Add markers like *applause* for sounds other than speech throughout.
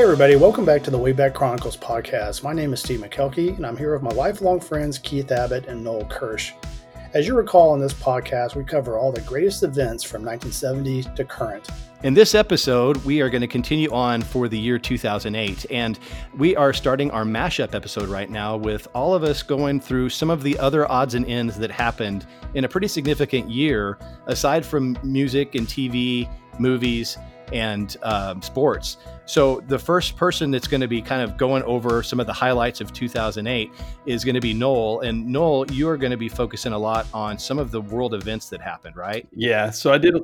Hey, everybody, welcome back to the Wayback Chronicles podcast. My name is Steve McKelkey, and I'm here with my lifelong friends Keith Abbott and Noel Kirsch. As you recall in this podcast, we cover all the greatest events from 1970 to current. In this episode, we are going to continue on for the year 2008. And we are starting our mashup episode right now with all of us going through some of the other odds and ends that happened in a pretty significant year, aside from music and TV, movies, and um, sports. So the first person that's going to be kind of going over some of the highlights of 2008 is going to be Noel. And Noel, you are going to be focusing a lot on some of the world events that happened, right? Yeah. So I did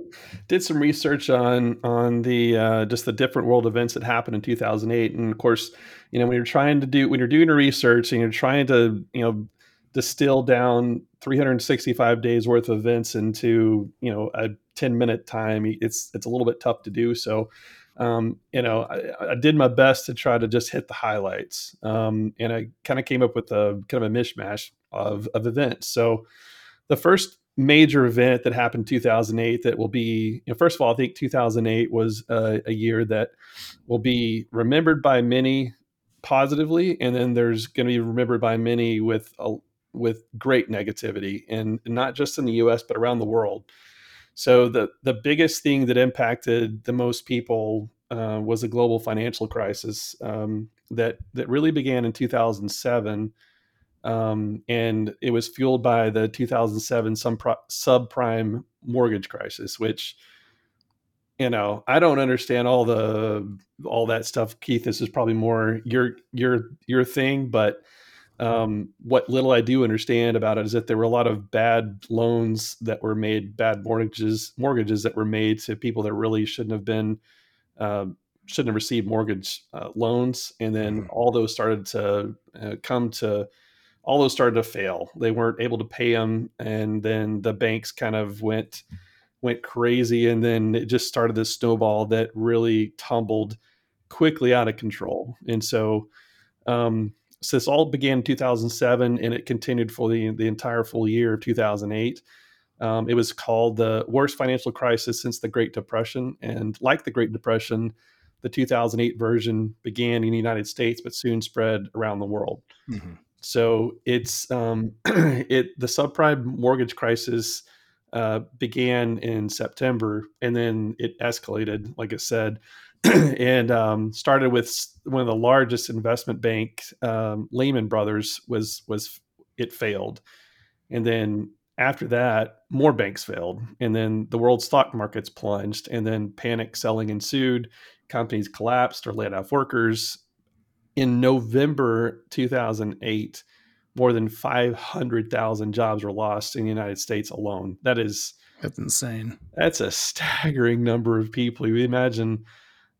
did some research on on the uh, just the different world events that happened in 2008, and of course, you know when you're trying to do when you're doing a research and you're trying to you know distill down 365 days worth of events into you know a 10 minute time it's it's a little bit tough to do so um, you know I, I, did my best to try to just hit the highlights um, and i kind of came up with a kind of a mishmash of, of events so the first major event that happened in 2008 that will be you know, first of all i think 2008 was a, a year that will be remembered by many positively and then there's going to be remembered by many with a, with great negativity and not just in the US but around the world. So the the biggest thing that impacted the most people uh, was a global financial crisis um, that that really began in 2007, um, and it was fueled by the 2007 subprime mortgage crisis, which you know I don't understand all the all that stuff. Keith, this is probably more your your your thing, but um, what little I do understand about it is that there were a lot of bad loans that were made, bad mortgages, mortgages that were made to people that really shouldn't have been, uh, shouldn't have received mortgage uh, loans, and then mm-hmm. all those started to uh, come to, all those started to fail. They weren't able to pay them, and then the banks kind of went went crazy, and then it just started this snowball that really tumbled quickly out of control, and so. Um, so this all began in 2007 and it continued for the, the entire full year of 2008. Um, it was called the worst financial crisis since the Great Depression. And like the Great Depression, the 2008 version began in the United States, but soon spread around the world. Mm-hmm. So it's um, *clears throat* it the subprime mortgage crisis uh, began in September, and then it escalated, like I said, *clears throat* and um, started with one of the largest investment banks, um, Lehman Brothers, was was it failed, and then after that, more banks failed, and then the world stock markets plunged, and then panic selling ensued. Companies collapsed or laid off workers. In November 2008, more than 500,000 jobs were lost in the United States alone. That is that's insane. That's a staggering number of people. You imagine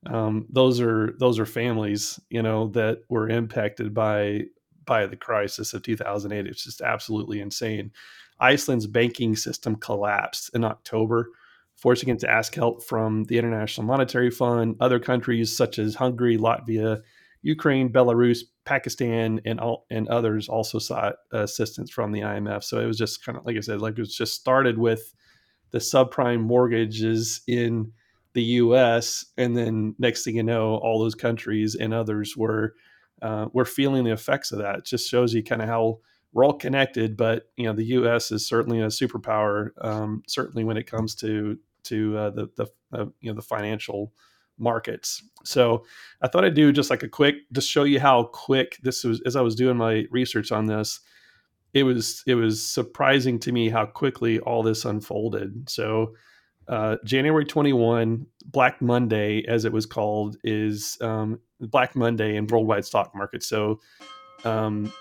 um, those are those are families you know that were impacted by by the crisis of 2008 it's just absolutely insane. Iceland's banking system collapsed in october forcing it to ask help from the international monetary fund other countries such as hungary latvia ukraine belarus pakistan and all and others also sought assistance from the imf so it was just kind of like i said like it was just started with the subprime mortgages in the U.S. and then next thing you know, all those countries and others were uh, were feeling the effects of that. It just shows you kind of how we're all connected. But you know, the U.S. is certainly a superpower, um, certainly when it comes to to uh, the the uh, you know the financial markets. So I thought I'd do just like a quick, just show you how quick this was. As I was doing my research on this, it was it was surprising to me how quickly all this unfolded. So uh, January 21, Black Monday, as it was called, is um, Black Monday in worldwide stock market. So um,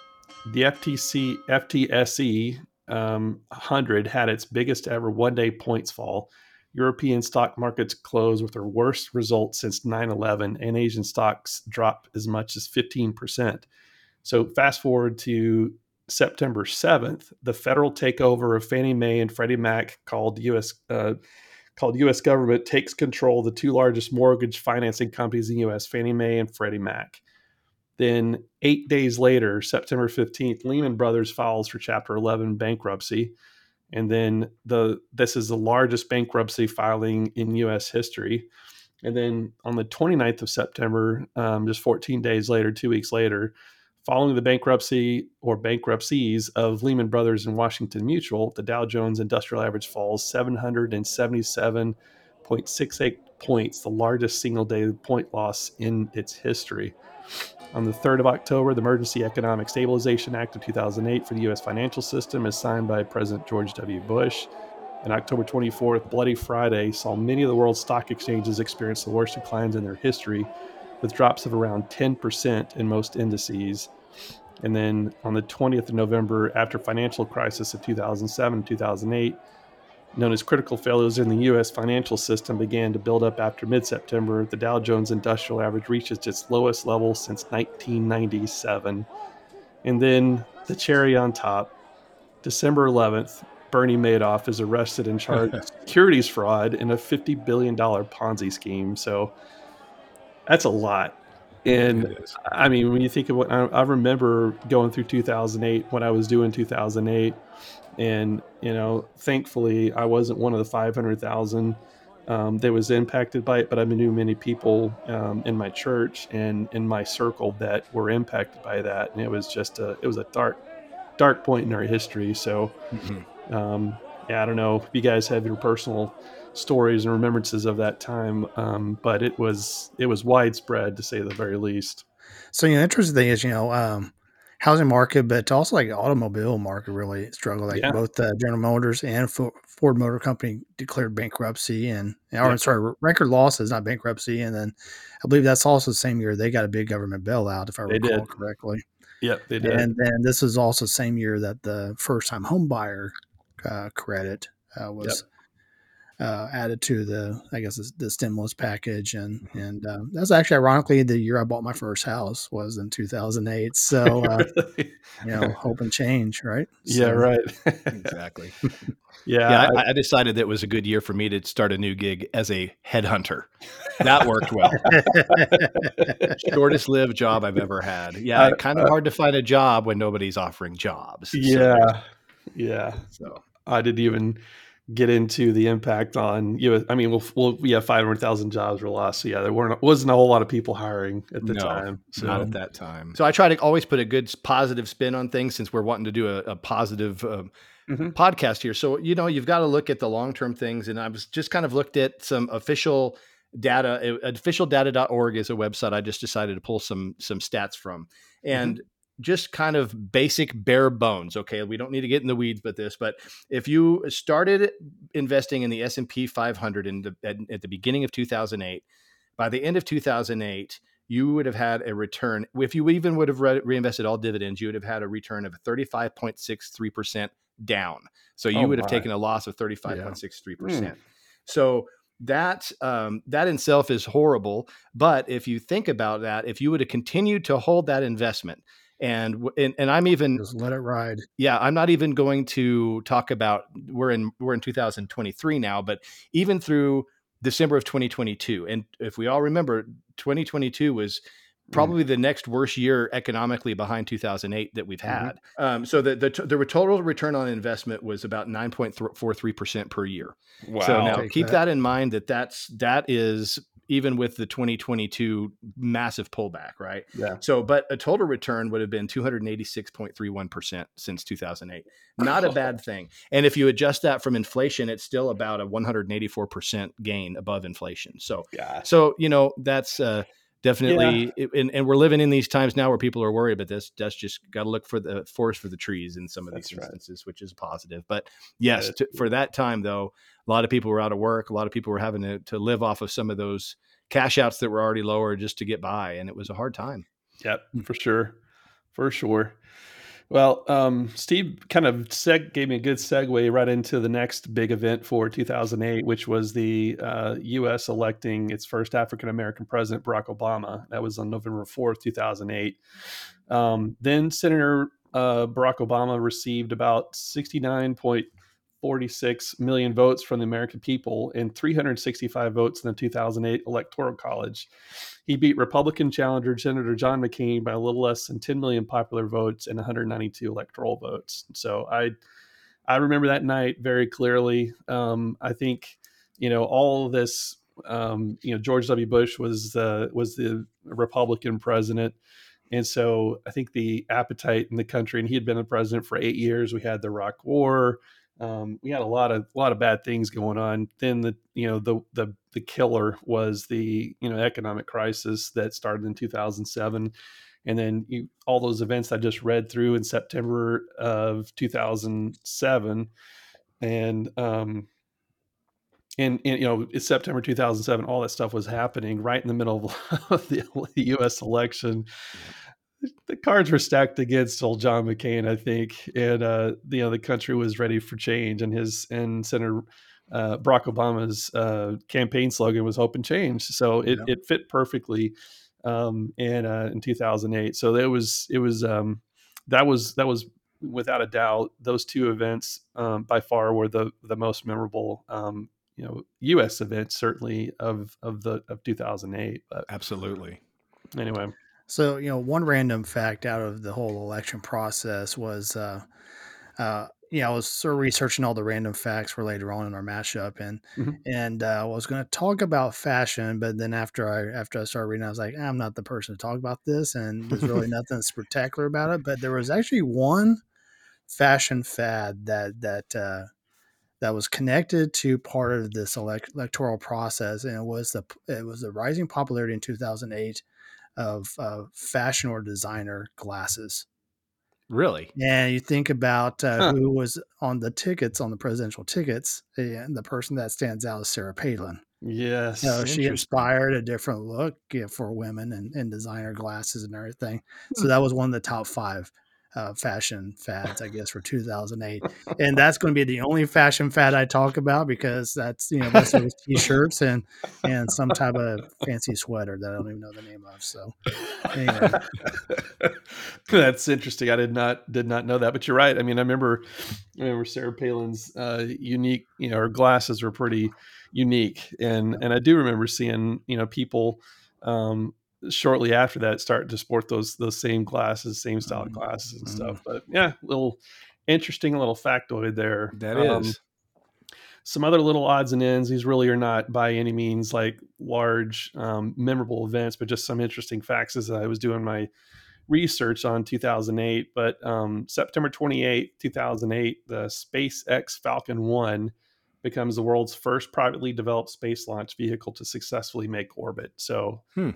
the FTC FTSE um, 100 had its biggest ever one day points fall. European stock markets closed with their worst results since 9 11, and Asian stocks dropped as much as 15%. So, fast forward to September 7th, the federal takeover of Fannie Mae and Freddie Mac called US. Uh, called U.S. government takes control of the two largest mortgage financing companies in the U.S., Fannie Mae and Freddie Mac. Then eight days later, September 15th, Lehman Brothers files for Chapter 11 bankruptcy. And then the this is the largest bankruptcy filing in U.S. history. And then on the 29th of September, um, just 14 days later, two weeks later, following the bankruptcy or bankruptcies of Lehman Brothers and Washington Mutual, the Dow Jones Industrial Average falls 777.68 points, the largest single day point loss in its history. On the 3rd of October, the Emergency Economic Stabilization Act of 2008 for the U.S. financial system is signed by President George W. Bush. And October 24th, Bloody Friday, saw many of the world's stock exchanges experience the worst declines in their history, with drops of around 10% in most indices. And then on the 20th of November, after financial crisis of 2007 2008, known as critical failures in the U.S. financial system began to build up after mid-September. The Dow Jones Industrial Average reaches its lowest level since 1997. And then the cherry on top, December 11th, Bernie Madoff is arrested and charged *laughs* with securities fraud in a $50 billion Ponzi scheme. So that's a lot. And I mean, when you think of what I, I remember going through 2008 when I was doing 2008, and you know, thankfully, I wasn't one of the 500,000 um, that was impacted by it, but I knew many people um, in my church and in my circle that were impacted by that, and it was just a it was a dark dark point in our history. So, mm-hmm. um, yeah, I don't know if you guys have your personal stories and remembrances of that time, um, but it was it was widespread to say the very least. So, you know, interesting thing is, you know, um, housing market, but also like automobile market really struggled. Like yeah. both uh, General Motors and Ford Motor Company declared bankruptcy and, or yeah. sorry, record losses, not bankruptcy. And then I believe that's also the same year they got a big government bailout, if I they recall did. correctly. Yep, they did. And then this is also the same year that the first time home buyer uh, credit uh, was yep uh, added to the, I guess, the, the stimulus package, and mm-hmm. and uh, that's actually ironically the year I bought my first house was in 2008. So, *laughs* uh, you know, hope and change, right? So, yeah, right. exactly. *laughs* Yeah, yeah I, I, decided that it was a good year for me to start a new gig as a headhunter. That worked well. *laughs* Shortest lived job I've ever had. Yeah, kind of hard to find a job when nobody's offering jobs. Yeah, so, yeah. So I didn't even get into the impact on you. Know, I mean, we'll, we'll we have five hundred thousand jobs were lost. So yeah, there weren't wasn't a whole lot of people hiring at the no, time. So. Not at that time. So I try to always put a good positive spin on things since we're wanting to do a, a positive. Um, mm-hmm. podcast here so you know you've got to look at the long-term things and i was just kind of looked at some official data officialdata.org is a website i just decided to pull some some stats from and mm-hmm just kind of basic bare bones okay? We don't need to get in the weeds with this but if you started investing in the s&p 500 in the, at, at the beginning of 2008 by the end of 2008 you would have had a return. If you even would have re- reinvested all dividends you would have had a return of 35.63% down. So you oh would have taken a loss of 35.63% yeah. mm. so that um, that in itself is horrible but if you think about that if you would have continued to hold that investment and and, and i'm even just let it ride yeah i'm not even going to talk about we're in we're in 2023 now but even through december of 2022 and if we all remember 2022 was mm. probably mm. the next worst year economically behind 2008 that we've mm-hmm. had. Mm-hmm. Um, so the, the, the total return on investment was about 9.43 percent per year. Wow. So now keep that. that in mind that that's that is even with the 2022 massive pullback, right? Yeah. So, but a total return would have been 286.31% since 2008. Not a bad *laughs* thing. And if you adjust that from inflation, it's still about a 184% gain above inflation. So, yeah. so, you know, that's, uh, definitely yeah. and, and, we're living in these times now where people are worried about this that's just got to look for the forest for the trees in some of these instances right. which is positive but yes to, for that time though a lot of people were out of work a lot of people were having to, to live off of some of those cash outs that were already lower just to get by and it was a hard time yep for sure for sure well, um, Steve kind of seg- gave me a good segue right into the next big event for 2008, which was the uh, U.S. electing its first African American president, Barack Obama. That was on November 4th, 2008. Um, then Senator uh, Barack Obama received about 69 point 46 million votes from the American people and 365 votes in the 2008 Electoral College. He beat Republican challenger Senator John McCain by a little less than 10 million popular votes and 192 electoral votes. So I, I remember that night very clearly. Um, I think, you know, all this um, you know George W. Bush was uh, was the Republican president, and so I think the appetite in the country, and he had been the president for eight years. We had the Iraq War. Um, we had a lot of a lot of bad things going on. Then the you know the the the killer was the you know economic crisis that started in 2007 and then you, all those events I just read through in September of 2007, and um, and, and, you know it's September 2007. All that stuff was happening right in the middle of *laughs* the, the U.S. election. The cards were stacked against old John McCain, I think, and uh, you know the country was ready for change, and his and Senator uh, Barack Obama's uh, campaign slogan was "Hope and Change," so it, yeah. it fit perfectly um, in uh, in 2008. So it was it was um, that was that was without a doubt those two events um, by far were the the most memorable um, you know U.S. events certainly of of the of 2008. But absolutely. Anyway. So you know, one random fact out of the whole election process was uh, uh, yeah, I was sort of researching all the random facts for later on in our mashup, and mm-hmm. and uh, I was going to talk about fashion, but then after I after I started reading, I was like, I'm not the person to talk about this, and there's really *laughs* nothing spectacular about it. But there was actually one fashion fad that that uh, that was connected to part of this elect- electoral process, and it was the it was the rising popularity in 2008 of uh, fashion or designer glasses. Really? And you think about uh, huh. who was on the tickets, on the presidential tickets, and the person that stands out is Sarah Palin. Yes. She inspired a different look you know, for women and, and designer glasses and everything. So hmm. that was one of the top five uh, fashion fads, I guess, for 2008. *laughs* And that's going to be the only fashion fad I talk about because that's, you know, that's those *laughs* t-shirts and, and some type of fancy sweater that I don't even know the name of. So anyway. *laughs* that's interesting. I did not, did not know that, but you're right. I mean, I remember, I remember Sarah Palin's uh, unique, you know, her glasses were pretty unique. And, and I do remember seeing, you know, people, um, shortly after that start to sport those those same glasses, same style mm-hmm. glasses and mm-hmm. stuff. But yeah, little interesting little factoid there. That um, is. Some other little odds and ends. These really are not by any means like large, um, memorable events, but just some interesting facts as I was doing my research on 2008. But um, September 28, 2008, the SpaceX Falcon 1 becomes the world's first privately developed space launch vehicle to successfully make orbit. So hmm.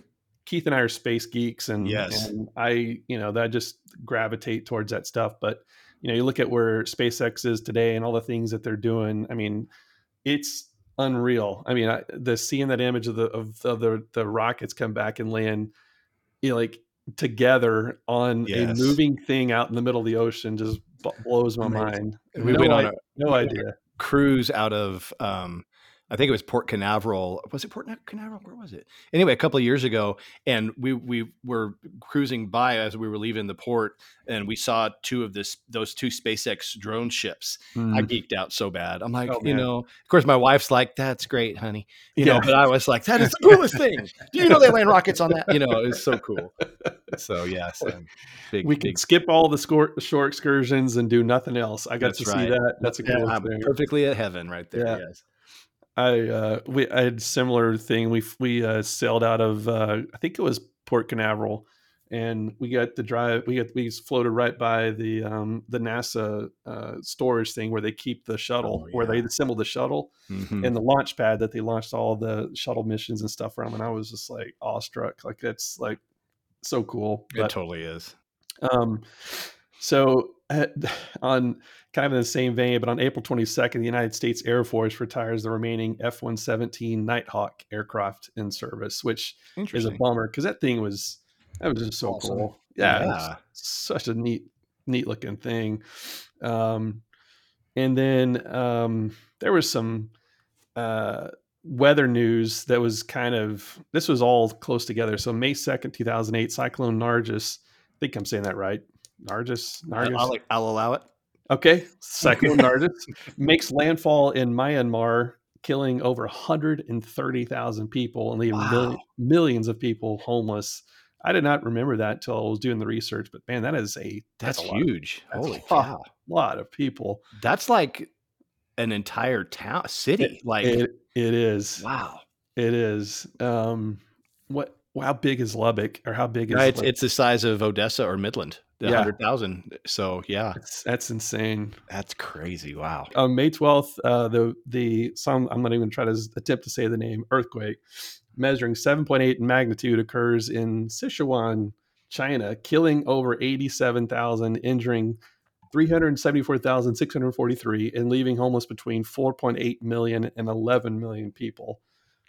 Keith and I are space geeks, and yes, and I you know that just gravitate towards that stuff. But you know, you look at where SpaceX is today and all the things that they're doing. I mean, it's unreal. I mean, I, the seeing that image of the of, of the the rockets come back and land, you know, like together on yes. a moving thing out in the middle of the ocean just blows my Amazing. mind. We no went on a no idea cruise out of um, I think it was Port Canaveral. Was it Port Canaveral? Where was it? Anyway, a couple of years ago, and we we were cruising by as we were leaving the port, and we saw two of this those two SpaceX drone ships. Mm. I geeked out so bad. I'm like, oh, you know, of course, my wife's like, "That's great, honey," you yeah. know, but I was like, "That is the *laughs* coolest thing." Do you know they land rockets on that? You know, it's so cool. So yes, *laughs* big, we can skip all the score, short excursions and do nothing else. I got to right. see that. That's a cool yeah, thing. Perfectly at heaven, right there. Yeah. Yes. I uh, we I had similar thing. We we uh, sailed out of uh, I think it was Port Canaveral, and we got the drive. We got we floated right by the um, the NASA uh, storage thing where they keep the shuttle, oh, yeah. where they assemble the shuttle, mm-hmm. and the launch pad that they launched all the shuttle missions and stuff from. And I was just like awestruck. Like that's like so cool. It totally is. Um, so *sighs* on kind of in the same vein, but on April 22nd, the United States Air Force retires the remaining F 117 Nighthawk aircraft in service, which is a bummer because that thing was that was just so awesome. cool. Yeah, yeah. such a neat, neat looking thing. Um, and then um, there was some uh, weather news that was kind of this was all close together. So May 2nd, 2008, Cyclone Nargis. I think I'm saying that right. Nargis. Nargis. I'll, I'll allow it. Okay, *laughs* Cyclone Nargis makes landfall in Myanmar, killing over 130,000 people and leaving wow. millions of people homeless. I did not remember that until I was doing the research, but man, that is a that's, that's a huge. Of, Holy that's cow! A lot of people. That's like an entire town, city. It, like it, it is. Wow. It is. Um, what? How big is Lubbock, or how big is? It's, Lubbock? it's the size of Odessa or Midland, Yeah. hundred thousand. So yeah, That's, that's insane. that's crazy. Wow. On May twelfth, uh, the the some I'm not even trying to attempt to say the name earthquake, measuring 7.8 in magnitude, occurs in Sichuan, China, killing over 87,000, injuring 374,643, and leaving homeless between 4.8 million and 11 million people.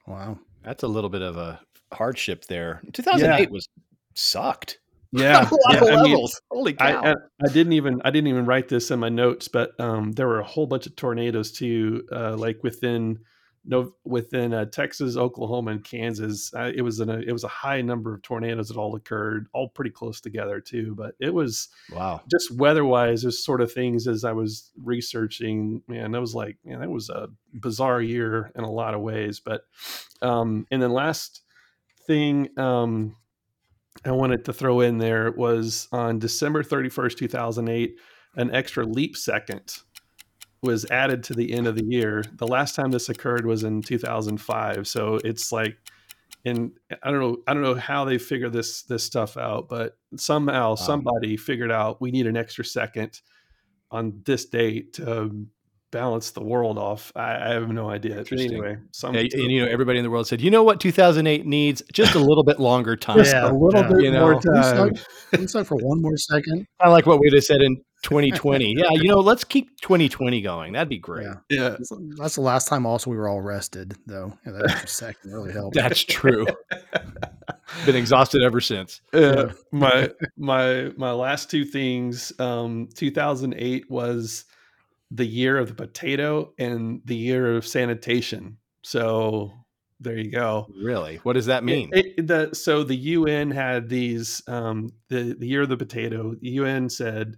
Wow. That's a little bit of a hardship there. 2008 was sucked. Yeah, *laughs* yeah, I mean. Holy cow. I I didn't even I didn't even write this in my notes, but um, there were a whole bunch of tornadoes too, uh, like within no within uh, Texas, Oklahoma, and Kansas. Uh, it was in a it was a high number of tornadoes that all occurred, all pretty close together too. But it was wow. just weather wise, there's sort of things as I was researching. Man, that was like man, that was a bizarre year in a lot of ways. But um, and then last thing um, I wanted to throw in there was on December 31st, 2008, an extra leap second was added to the end of the year. The last time this occurred was in 2005. So it's like, and I don't know, I don't know how they figure this this stuff out, but somehow somebody figured out we need an extra second on this date to balance the world off. I, I have no idea. But Interesting. anyway, some Yeah, and you know, everybody in the world said, you know what, 2008 needs just a little bit longer *laughs* time. Just I a little yeah. bit You more know, time. Can we start for one more second? *laughs* I like what we'd have said in 2020. yeah, you know, let's keep 2020 going. That'd be great. Yeah. yeah, That's- That's the last time also we were all rested, though. Yeah, that second really helped. That's true. *laughs* Been exhausted ever since. uh, my my my last two things um 2008 was the year of the potato and the year of sanitation so there you go Really? What does that mean? It- it- the, so the un had these um the, the year of the potato the un said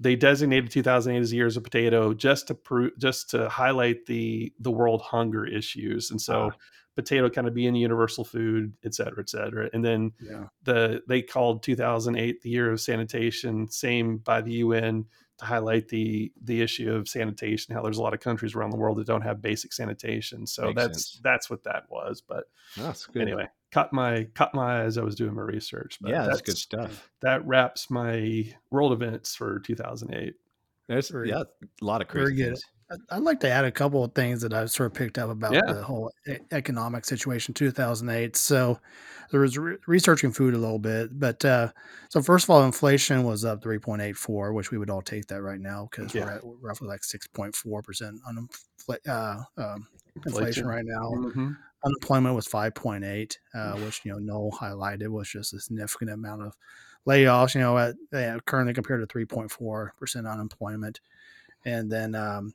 they designated 2008 as the year of the potato just to prove just to highlight the the world hunger issues and so Ah. potato kind of being universal food et cetera et cetera and then Yeah. the they called 2008 the year of sanitation same by the UN to highlight the the issue of sanitation how there's a lot of countries around the world that don't have basic sanitation so Makes that's sense. that's what that was but That's good. anyway caught my caught my eye as I was doing my research but yeah, that's good stuff. that wraps my world events for 2008 That's Very- yeah, a lot of very crazy good. things. I'd like to add a couple of things that I've sort of picked up about Yeah. the whole economic situation 2008. So there was re- researching food a little bit, but uh, so first of all, inflation was up 3.84, which we would all take that right now because Yeah. we're at roughly like 6.4 percent uh, um, inflation Inflation. right now. Mhm. Unemployment was 5.8, uh, which you know Noel highlighted was just a significant amount of layoffs. You know, at uh, currently compared to 3.4 percent unemployment, and then um,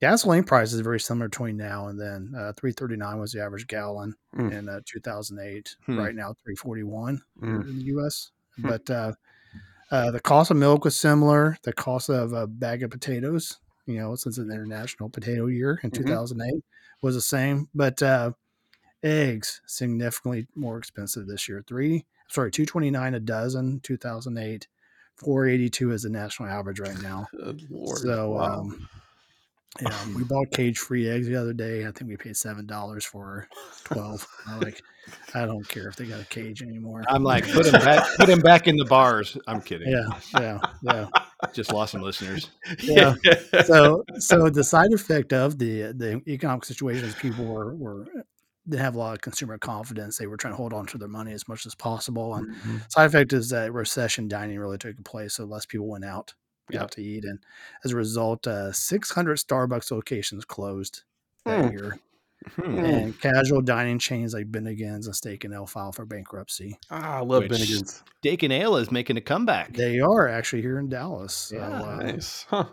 gasoline prices are very similar between now and then. Uh, 339 was the average gallon Mm. in uh, 2008. Hmm. Right now, 341 Mm. in the U.S. Hmm. But uh, uh, the cost of milk was similar. The cost of a bag of potatoes, you know, since it's an international potato year in Mhm. 2008, was the same. But uh, eggs significantly more expensive this year. Three, sorry, 229 a dozen. 2008, 482 is the national average right now. Good Lord. So, Wow. um, yeah, we bought cage-free eggs the other day. I think we paid seven dollars for twelve. I'm like, I don't care if they got a cage anymore. I'm like, put him back, *laughs* put him back in the bars. I'm kidding. yeah, yeah, yeah. *laughs* Just lost some listeners. Yeah. *laughs* So, so the side effect of the the economic situation is people were were didn't have a lot of consumer confidence. They were trying to hold on to their money as much as possible, and Mhm. side effect is that recession dining really took place, so less people went out Yeah. out to eat, and as a result, uh, 600 Starbucks locations closed that Hmm. year, Hmm. Mm. and casual dining chains like Bennigan's and Steak and Ale filed for bankruptcy. Ah, I love Which- Bennigan's. Steak and Ale is making a comeback. They are actually here in Dallas, so Yeah, uh, Nice. Huh.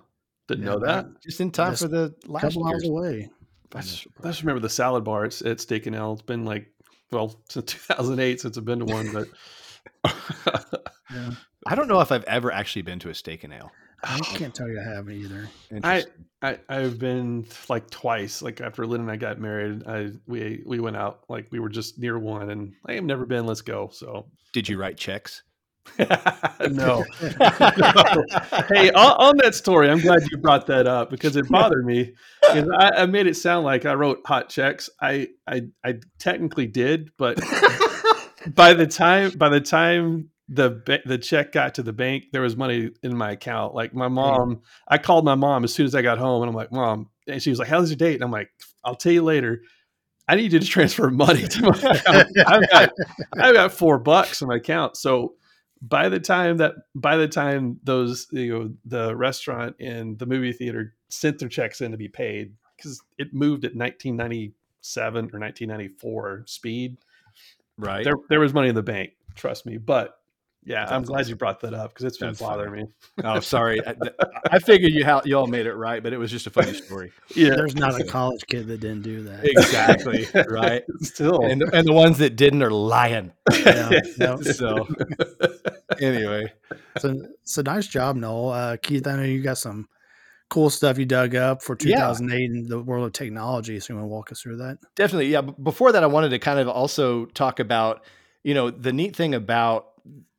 Didn't yeah, know that. Just in time Just for the last couple miles away. I just, I just remember the salad bar at, at Steak and Ale. It's been like, well, *laughs* since 2008 since I've been to one, but *laughs* Yeah. *laughs* I don't know if I've ever actually been to a steak and ale. I oh. can't tell you I haven't either. Interesting. I, I've been like twice. Like after Lynn and I got married, I we we went out. Like we were just near one, and I have never been. Let's go. So Did you write checks? Uh, *laughs* no. no. *laughs* *laughs* Hey, on, on, that story, I'm glad you brought that up because it bothered me. I, I, made it sound like I wrote hot checks. I, I, I technically did, but by the time by the time the the check got to the bank, there was money in my account. Like my mom, I called my mom as soon as I got home, and I'm like, "Mom," and she was like, "How's your date?" And I'm like, "I'll tell you later." I need you to *laughs* transfer money to my account. I've got I've got four bucks in my account. So by the time that by the time those you know the restaurant and the movie theater sent their checks in to be paid because it moved at 1997 or 1994 speed right there there was money in the bank trust me but yeah, I'm glad awesome. you brought that up because it's been That's bothering funny. me. Oh, sorry. I, *laughs* I figured you how you all made it right, but it was just a funny story. yeah, there's not a college kid that didn't do that. Exactly. *laughs* right. Still, and and the ones that didn't are lying. *laughs* Yeah. So anyway, so so nice job, Noel. Uh, Keith, I know you got some cool stuff you dug up for 2008 yeah. in the world of technology. So you want to walk us through that? Definitely. Yeah. Before that, I wanted to kind of also talk about, you know, the neat thing about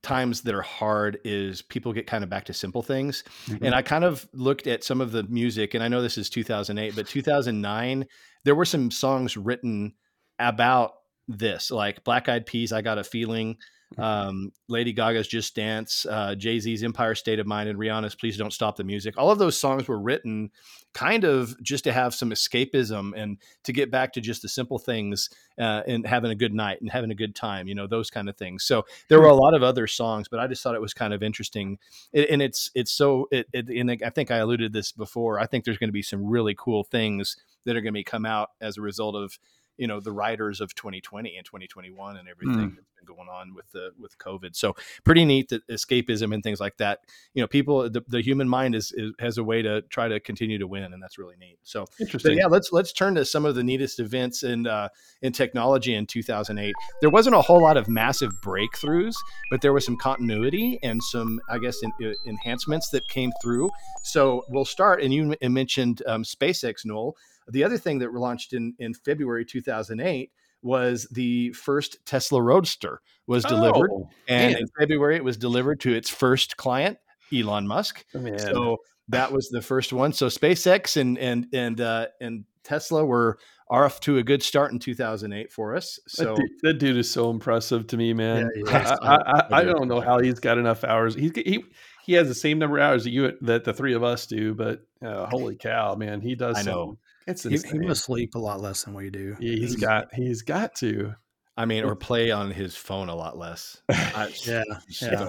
times that are hard is people get kind of back to simple things. Mm-hmm. And I kind of looked at some of the music, and I know this is 2008, but 2009, there were some songs written about this, like Black Eyed Peas, I Got a Feeling. Um, Lady Gaga's Just Dance, uh, Jay Z's Empire State of Mind, and Rihanna's Please Don't Stop the Music. All of those songs were written kind of just to have some escapism and to get back to just the simple things uh, and having a good night and having a good time, you know, those kind of things. So there were a lot of other songs, but I just thought it was kind of interesting. and it's, it's so, it, it, and I think I alluded this before. I think there's going to be some really cool things that are going to be come out as a result of, you know, the writers of 2020 and 2021 and everything. Mm going on with the with COVID. So pretty neat that escapism and things like that. You know, people the, the human mind is, is, has a way to try to continue to win, and that's really neat. So interesting. yeah, let's let's turn to some of the neatest events in uh, in technology in 2008. There wasn't a whole lot of massive breakthroughs, but there was some continuity and some, I guess, in, uh, enhancements that came through. So we'll start, and you mentioned um, SpaceX, Noel. The other thing that launched in in February 2008 was the first Tesla Roadster was delivered, oh, and man. in February it was delivered to its first client, Elon Musk. Oh, so that was the first one. So SpaceX and and and uh, and Tesla were off to a good start in 2008 for us. So that dude, that dude is so impressive to me, man. Yeah, I, I, I, don't know how he's got enough hours. He's he he has the same number of hours that you that the three of us do, but uh, holy cow, man, he does. I know. It's he, he, must sleep a lot less than we do. Yeah, he's got he's got to. I mean, or play on his phone a lot less. I, *laughs* yeah, yeah.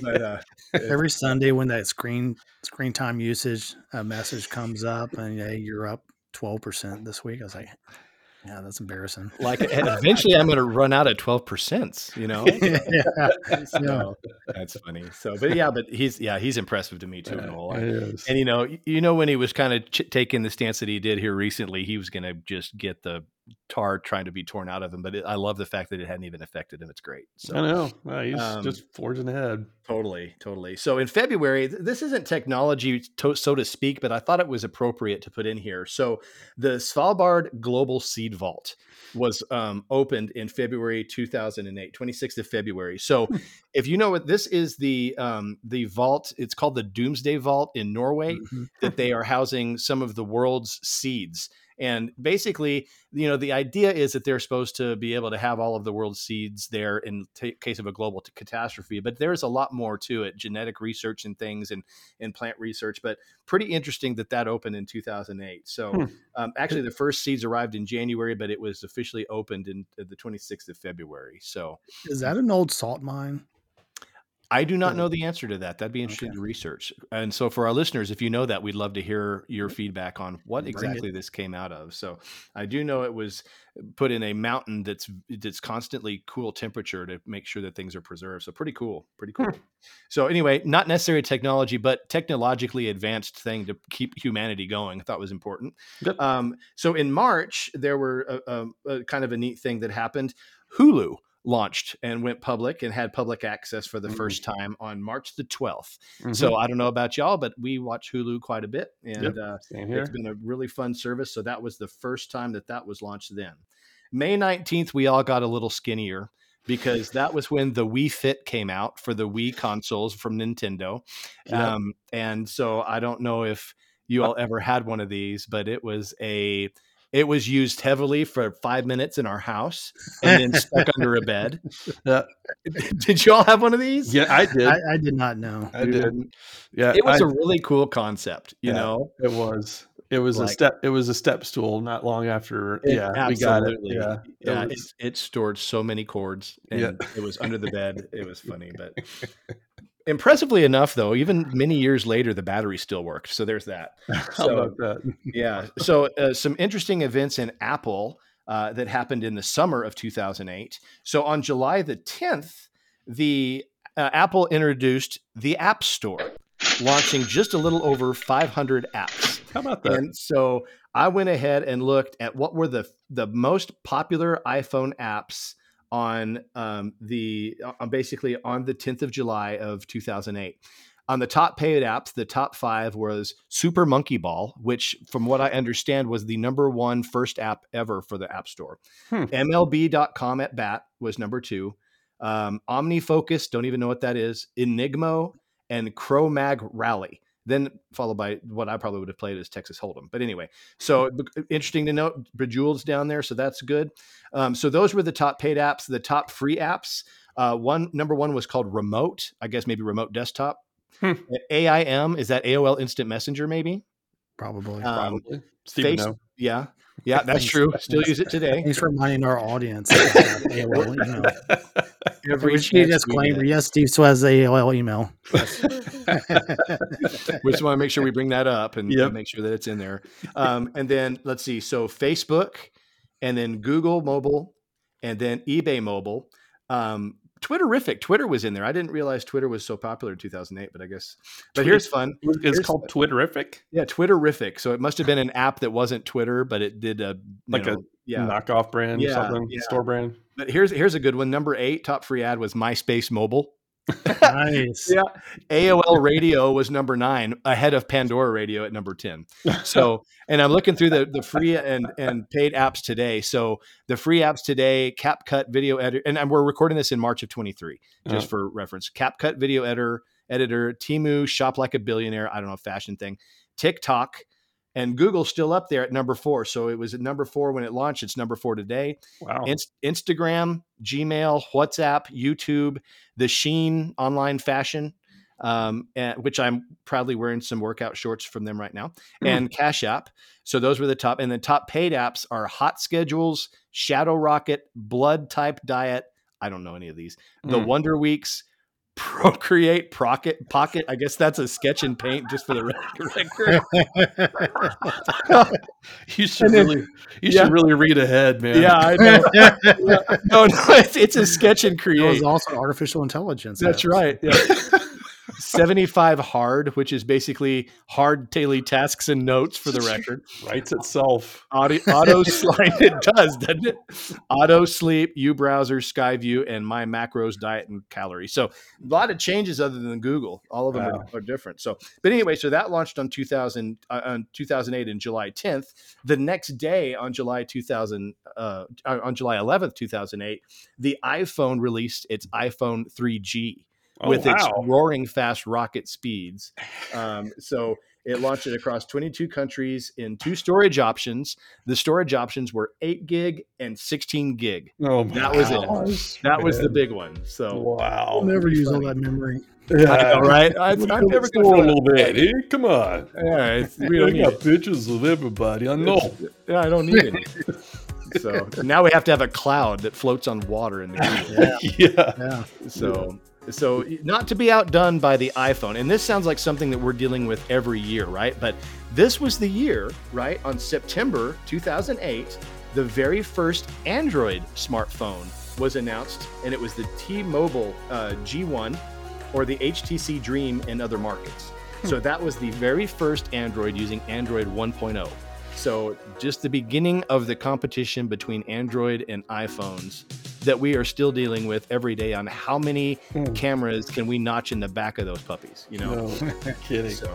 But, uh, Every Sunday when that screen screen time usage uh, message comes up, and yeah, you're up twelve percent this week. I was like, yeah, that's embarrassing. Like *laughs* eventually I'm going to run out of 12%, you know? *laughs* *laughs* yeah. So that's funny. So, but yeah, but he's, yeah, he's impressive to me too. Uh, and, and, you know, you know, when he was kind of ch- taking the stance that he did here recently, he was going to just get the tar trying to be torn out of him. But it, I love the fact that it hadn't even affected him. It's great. So I know well, he's um, just forging ahead. Totally, totally. So in February, this isn't technology, to, so to speak, but I thought it was appropriate to put in here. So the Svalbard Global Seed Vault was um, opened in February 2008, 26th of February. So hmm. if you know what this is, the um, the vault, it's called the Doomsday Vault in Norway, mm-hmm. that they are housing some of the world's seeds. And basically, you know, the idea is that they're supposed to be able to have all of the world's seeds there in t- case of a global t- catastrophe. But there's a lot more to it, genetic research and things, and and plant research. But pretty interesting that that opened in 2008. So hmm. um, actually, the first seeds arrived in January, but it was officially opened in uh, the 26th of February. So is that an old salt mine? I do not know the answer to that. That'd be interesting okay. to research. And so, for our listeners, if you know that, we'd love to hear your feedback on what exactly this came out of. So, I do know it was put in a mountain that's that's constantly cool temperature to make sure that things are preserved. So, pretty cool. Pretty cool. Hmm. So, anyway, not necessarily technology, but technologically advanced thing to keep humanity going. I thought was important. Um, so, in March, there were a, a, a kind of a neat thing that happened. Hulu launched and went public and had public access for the mm-hmm. first time on March the 12th. Mm-hmm. So I don't know about y'all, but we watch Hulu quite a bit and yep. uh, it's been a really fun service. So that was the first time that that was launched then. May 19th, we all got a little skinnier. because that was when the Wii Fit came out for the Wii consoles from Nintendo. Yep. Um, and so I don't know if you all ever had one of these, but it was a it was used heavily for five minutes in our house and then stuck under a bed. *laughs* Yeah. *laughs* Did you all have one of these? Yeah, I did. I, I did not know. I You did. didn't? Yeah, It was I- a really cool concept, you Yeah. know. It was. It was a step. It was a step stool. Not long after. It- yeah, we got it. absolutely. Yeah, it Yeah, it, it stored so many cords, and Yeah. it was under the bed. It was funny, but *laughs* impressively enough, though, even many years later, the battery still worked. So there's that. *laughs* How so- about that? Yeah. So uh, some interesting events in Apple uh, that happened in the summer of 2008. So on July the 10th, the uh, Apple introduced the App Store, launching just a little over 500 apps. How about that? And so I went ahead and looked at what were the the most popular iPhone apps on um, the on basically on the 10th of July of 2008. On the top paid apps, the top five was Super Monkey Ball, which, from what I understand, was the number one first app ever for the App Store. Hmm. MLB.com at bat was number two. Um, OmniFocus, don't even know what that is. Enigmo and Cro-Mag Rally. Then followed by what I probably would have played as Texas Hold'em. But anyway, so interesting to note, Bejeweled's down there, so that's good. Um, so those were the top paid apps. The top free apps. Uh, one number one was called Remote. I guess maybe Remote Desktop. Hmm. AIM is that AOL Instant Messenger? Maybe. Probably. Um, Probably. Steve Face- no. Yeah, yeah, that's true. Still use it today. Thanks for reminding our audience. AOL *laughs* email. Every We need a chance we disclaimer. Yes, Steve still has the AOL email. *laughs* we just want to make sure we bring that up and, Yep. and make sure that it's in there. Um, and then let's see. So Facebook, and then Google Mobile, and then eBay Mobile. Um, Twitterrific. Twitter was in there. I didn't realize Twitter was so popular in 2008, but I guess. But Twitter- here's fun. It's Here's- called Twitterrific, Yeah, Twitterrific. So it must have been an app that wasn't Twitter, but it did a Like a know, yeah. knockoff brand Yeah, or something, yeah. store brand. But here's here's a good one. Number eight, top free ad was MySpace Mobile. Nice. Yeah. AOL Radio was number nine, ahead of Pandora Radio at number 10. So, and I'm looking through the, the free and, and paid apps today. So, the free apps today, CapCut Video Editor, and, and we're recording this in March of 23, just Uh-huh. for reference. CapCut Video Editor, Editor, Temu, Shop Like a Billionaire, I don't know, fashion thing, TikTok, and Google's still up there at number four. So, it was at number four when it launched. It's number four today. Wow. Inst- Instagram, Gmail, WhatsApp, YouTube, the Shein online fashion, um, and, which I'm proudly wearing some workout shorts from them right now, Hmm. and Cash App. So those were the top. And the top paid apps are Hot Schedules, Shadow Rocket, Blood Type Diet. I don't know any of these. The Mm. Wonder Weeks. Procreate, Pocket, Pocket. I guess that's a sketch and paint just for the record. *laughs* You should then- really, you yeah. should really read ahead, man. yeah, I know. *laughs* no, no, it's, it's a sketch and It create. was also artificial intelligence. That's apps. right. Yeah. 75 hard, which is basically hard daily tasks and notes for the record. *laughs* writes itself. Auto, auto slide, it does, doesn't it? Auto sleep, U browser, Skyview, and my macros, diet, and calories. So a lot of changes other than Google. All of them Wow. are, are different. So, but anyway, so that launched on 2000, uh, on 2008 in July 10th. The next day on July 2000, uh, on July 11th, 2008, the iPhone released its iPhone 3G Oh, with its roaring fast rocket speeds. Um, so it launched it across 22 countries in two storage options. The storage options were 8 gig and 16 gig. Oh, that was it. gosh, That was the big one. So Wow. I'll never use all that memory. Yeah. I know, right? I, I'm never go going a to little bit. Come on. All right, we *laughs* We don't got it. pictures of everybody. I know. Yeah, I don't need it. So now we have to have a cloud that floats on water in the *laughs* Google. yeah. Yeah. So, so not to be outdone by the iPhone, and this sounds like something that we're dealing with every year, right? But this was the year, right? On September 2008, the very first Android smartphone was announced, and it was the T-Mobile uh, G1 or the HTC Dream in other markets. So that was the very first Android using Android 1.0. So just the beginning of the competition between Android and iPhones that we are still dealing with every day on how many Hmm. cameras can we notch in the back of those puppies, you know? No, *laughs* kidding. So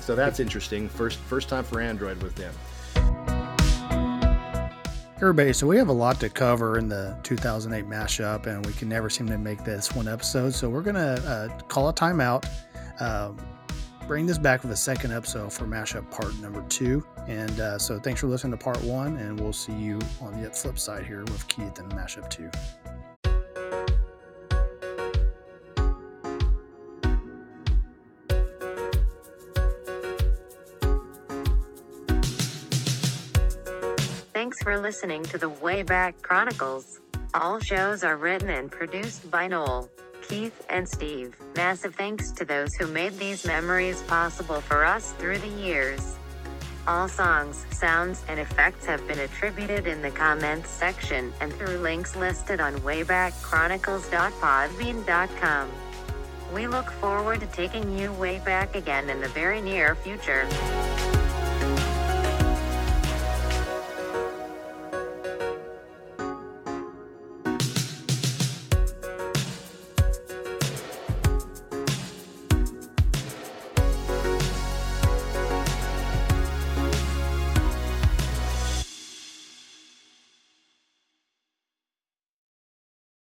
so that's interesting. First first time for Android with them. everybody, so we have a lot to cover in the 2008 mashup, and we can never seem to make this one episode. So we're gonna uh, call a timeout, uh, bring this back with a second episode for mashup part number two. And uh, so thanks for listening to part one, and we'll see you on the flip side here with Keith and mashup two. Thanks for listening to the Wayback Chronicles. All shows are written and produced by Noel, Keith, and Steve. Massive thanks to those who made these memories possible for us through the years. All songs, sounds, and effects have been attributed in the comments section and through links listed on waybackchronicles.podbean.com. We look forward to taking you way back again in the very near future.